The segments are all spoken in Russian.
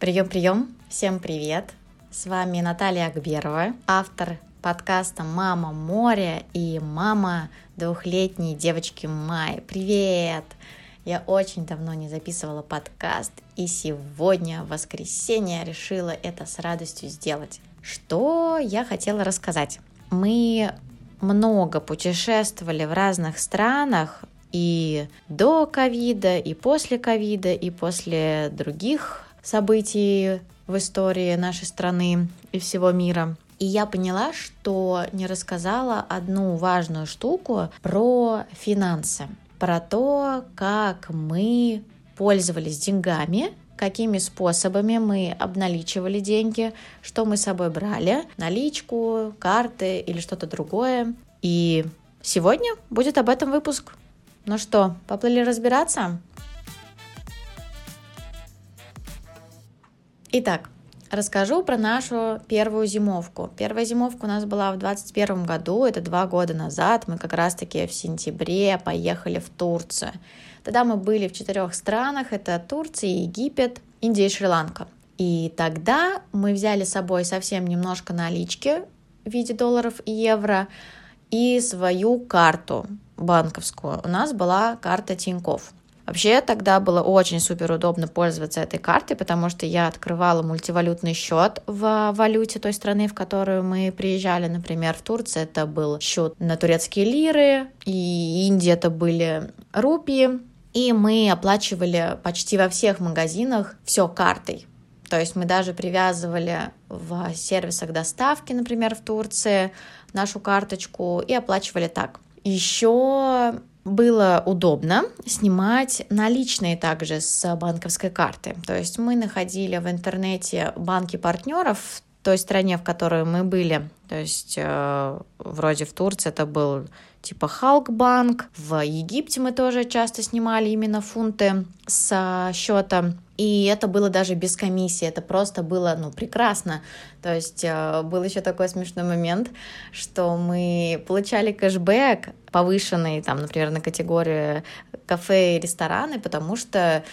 Прием, прием, всем привет! С вами Наталья Акберова, автор подкаста «Мама море» и мама двухлетней девочки Май. Привет! Я очень давно не записывала подкаст, и сегодня, в воскресенье, решила это с радостью сделать. Что я хотела рассказать? Мы много путешествовали в разных странах, и до ковида, и после ковида, и после других событий в истории нашей страны и всего мира. И я поняла, что не рассказала одну важную штуку про финансы, про то, как мы пользовались деньгами, какими способами мы обналичивали деньги, что мы с собой брали, наличку, карты или что-то другое. И сегодня будет об этом выпуск. Ну что, поплыли разбираться? Итак, расскажу про нашу первую зимовку. Первая зимовка у нас была в 2021 году, это два года назад. Мы как раз-таки в сентябре поехали в Турцию. Тогда мы были в четырех странах, это Турция, Египет, Индия и Шри-Ланка. И тогда мы взяли с собой совсем немножко налички в виде долларов и евро и свою карту банковскую. У нас была карта Тинькофф. Вообще тогда было очень супер удобно пользоваться этой картой, потому что я открывала мультивалютный счет в валюте той страны, в которую мы приезжали. Например, в Турции это был счет на турецкие лиры, и Индия это были рупии. И мы оплачивали почти во всех магазинах все картой. То есть мы даже привязывали в сервисах доставки, например, в Турции, нашу карточку и оплачивали так. Еще было удобно снимать наличные также с банковской карты. То есть мы находили в интернете банки партнеров в той стране, в которой мы были. То есть э, вроде в Турции это был типа Халкбанк. В Египте мы тоже часто снимали именно фунты с счета. И это было даже без комиссии, это просто было, ну, прекрасно. То есть э, был еще такой смешной момент, что мы получали кэшбэк повышенный, там, например, на категорию кафе и рестораны, потому что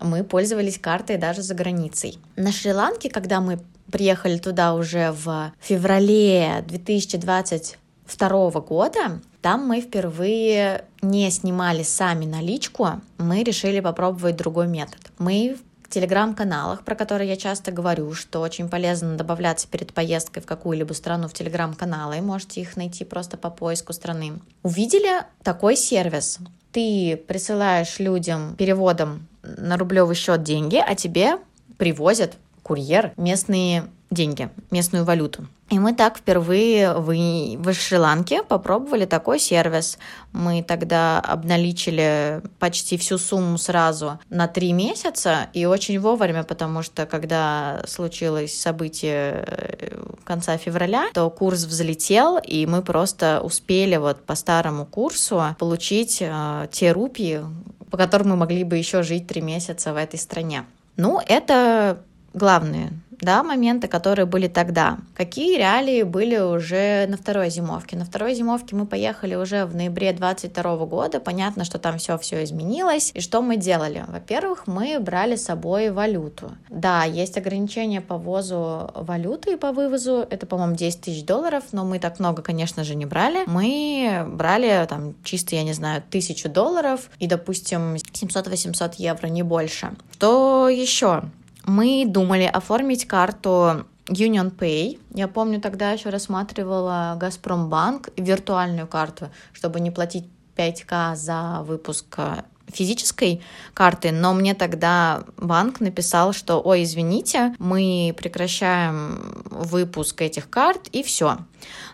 мы пользовались картой даже за границей. На Шри-Ланке, когда мы приехали туда уже в феврале 2022 года, там мы впервые не снимали сами наличку, мы решили попробовать другой метод. Мы в телеграм-каналах, про которые я часто говорю, что очень полезно добавляться перед поездкой в какую-либо страну в телеграм-каналы, можете их найти просто по поиску страны. Увидели такой сервис. Ты присылаешь людям переводом на рублевый счет деньги, а тебе привозят курьер местные деньги, местную валюту. И мы так впервые в, в Шри-Ланке попробовали такой сервис. Мы тогда обналичили почти всю сумму сразу на три месяца и очень вовремя, потому что когда случилось событие э, конца февраля, то курс взлетел, и мы просто успели вот по старому курсу получить э, те рупии, по которым мы могли бы еще жить три месяца в этой стране. Ну, это главные да, моменты, которые были тогда. Какие реалии были уже на второй зимовке? На второй зимовке мы поехали уже в ноябре 22 года. Понятно, что там все все изменилось. И что мы делали? Во-первых, мы брали с собой валюту. Да, есть ограничения по ввозу валюты и по вывозу. Это, по-моему, 10 тысяч долларов, но мы так много, конечно же, не брали. Мы брали там чисто, я не знаю, тысячу долларов и, допустим, 700-800 евро, не больше. Что еще? Мы думали оформить карту Union Pay. Я помню, тогда еще рассматривала Газпромбанк, виртуальную карту, чтобы не платить 5К за выпуск э, физической карты, но мне тогда банк написал, что, ой, извините, мы прекращаем выпуск этих карт и все.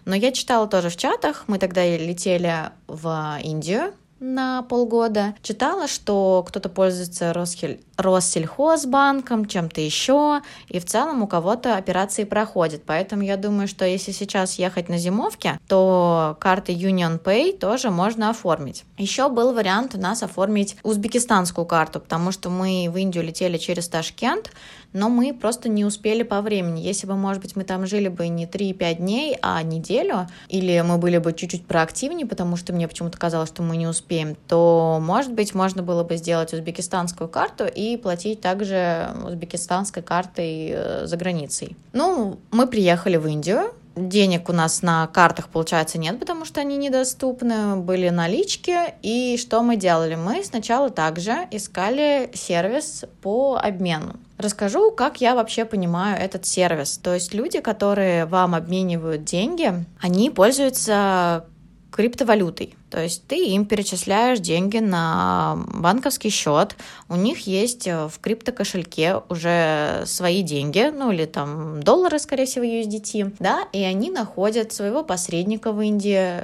Но я читала тоже в чатах, мы тогда летели в Индию, на полгода. Читала, что кто-то пользуется Росхель... Россельхозбанком, чем-то еще, и в целом у кого-то операции проходят. Поэтому я думаю, что если сейчас ехать на зимовке, то карты Union Pay тоже можно оформить. Еще был вариант у нас оформить узбекистанскую карту, потому что мы в Индию летели через Ташкент, но мы просто не успели по времени. Если бы, может быть, мы там жили бы не 3-5 дней, а неделю, или мы были бы чуть-чуть проактивнее, потому что мне почему-то казалось, что мы не успеем, то, может быть, можно было бы сделать узбекистанскую карту и платить также узбекистанской картой э, за границей. Ну, мы приехали в Индию, денег у нас на картах, получается, нет, потому что они недоступны, были налички. И что мы делали? Мы сначала также искали сервис по обмену. Расскажу, как я вообще понимаю этот сервис. То есть люди, которые вам обменивают деньги, они пользуются криптовалютой. То есть ты им перечисляешь деньги на банковский счет, у них есть э, в криптокошельке уже свои деньги, ну или там доллары, скорее всего, USDT, да, и они находят своего посредника в Индии,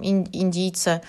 индийца,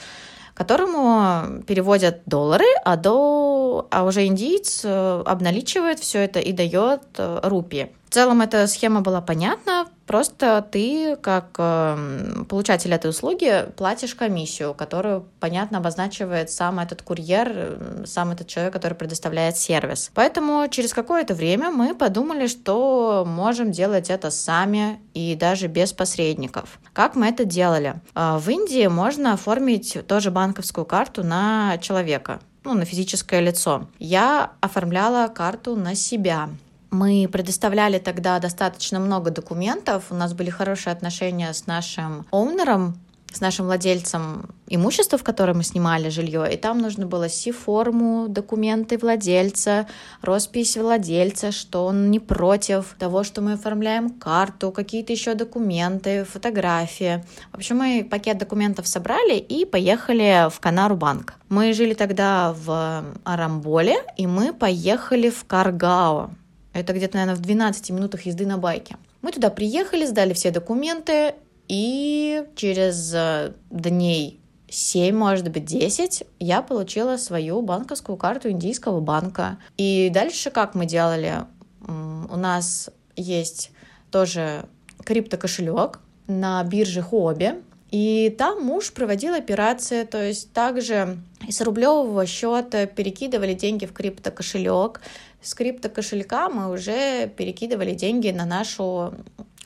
которому переводят доллары, а, до, а уже индиец э, обналичивает все это и дает э, рупии. В целом эта схема была понятна, просто ты, как э, получатель этой услуги, платишь комиссию, которую, понятно, обозначивает сам этот курьер, сам этот человек, который предоставляет сервис. Поэтому через какое-то время мы подумали, что можем делать это сами и даже без посредников. Как мы это делали? В Индии можно оформить тоже банковскую карту на человека ну, на физическое лицо. Я оформляла карту на себя. Мы предоставляли тогда достаточно много документов, у нас были хорошие отношения с нашим оунером, с нашим владельцем имущества, в котором мы снимали жилье, и там нужно было си-форму, документы владельца, роспись владельца, что он не против того, что мы оформляем карту, какие-то еще документы, фотографии. В общем, мы пакет документов собрали и поехали в Канару банк. Мы жили тогда в Арамболе, и мы поехали в Каргао. Это где-то, наверное, в 12 минутах езды на байке. Мы туда приехали, сдали все документы, и через э, дней 7, может быть, 10 я получила свою банковскую карту индийского банка. И дальше как мы делали? У нас есть тоже криптокошелек на бирже Хобби, и там муж проводил операции, то есть также из рублевого счета перекидывали деньги в криптокошелек, с криптокошелька мы уже перекидывали деньги на нашу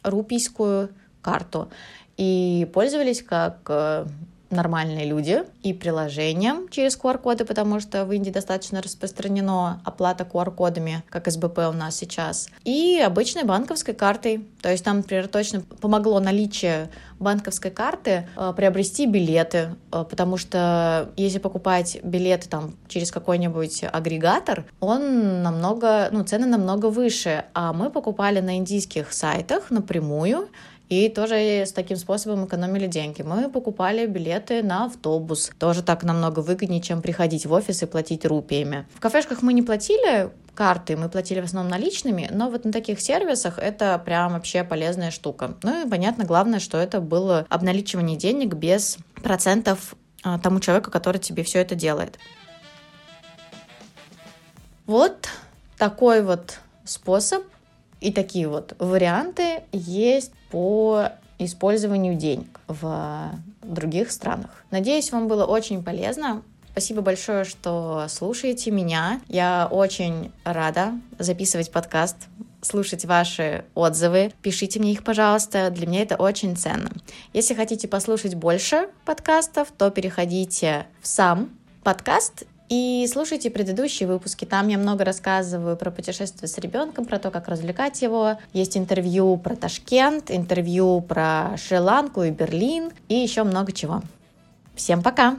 рупийскую карту и пользовались как э, нормальные люди и приложением через QR-коды, потому что в Индии достаточно распространено оплата QR-кодами, как СБП у нас сейчас, и обычной банковской картой. То есть там, например, точно помогло наличие банковской карты э, приобрести билеты, э, потому что если покупать билеты там через какой-нибудь агрегатор, он намного, ну, цены намного выше, а мы покупали на индийских сайтах напрямую, и тоже с таким способом экономили деньги. Мы покупали билеты на автобус. Тоже так намного выгоднее, чем приходить в офис и платить рупиями. В кафешках мы не платили карты, мы платили в основном наличными, но вот на таких сервисах это прям вообще полезная штука. Ну и понятно, главное, что это было обналичивание денег без процентов а, тому человеку, который тебе все это делает. Вот такой вот способ и такие вот варианты есть по использованию денег в других странах. Надеюсь, вам было очень полезно. Спасибо большое, что слушаете меня. Я очень рада записывать подкаст, слушать ваши отзывы. Пишите мне их, пожалуйста. Для меня это очень ценно. Если хотите послушать больше подкастов, то переходите в сам подкаст и слушайте предыдущие выпуски. Там я много рассказываю про путешествие с ребенком, про то, как развлекать его. Есть интервью про Ташкент, интервью про Шри-Ланку и Берлин и еще много чего. Всем пока!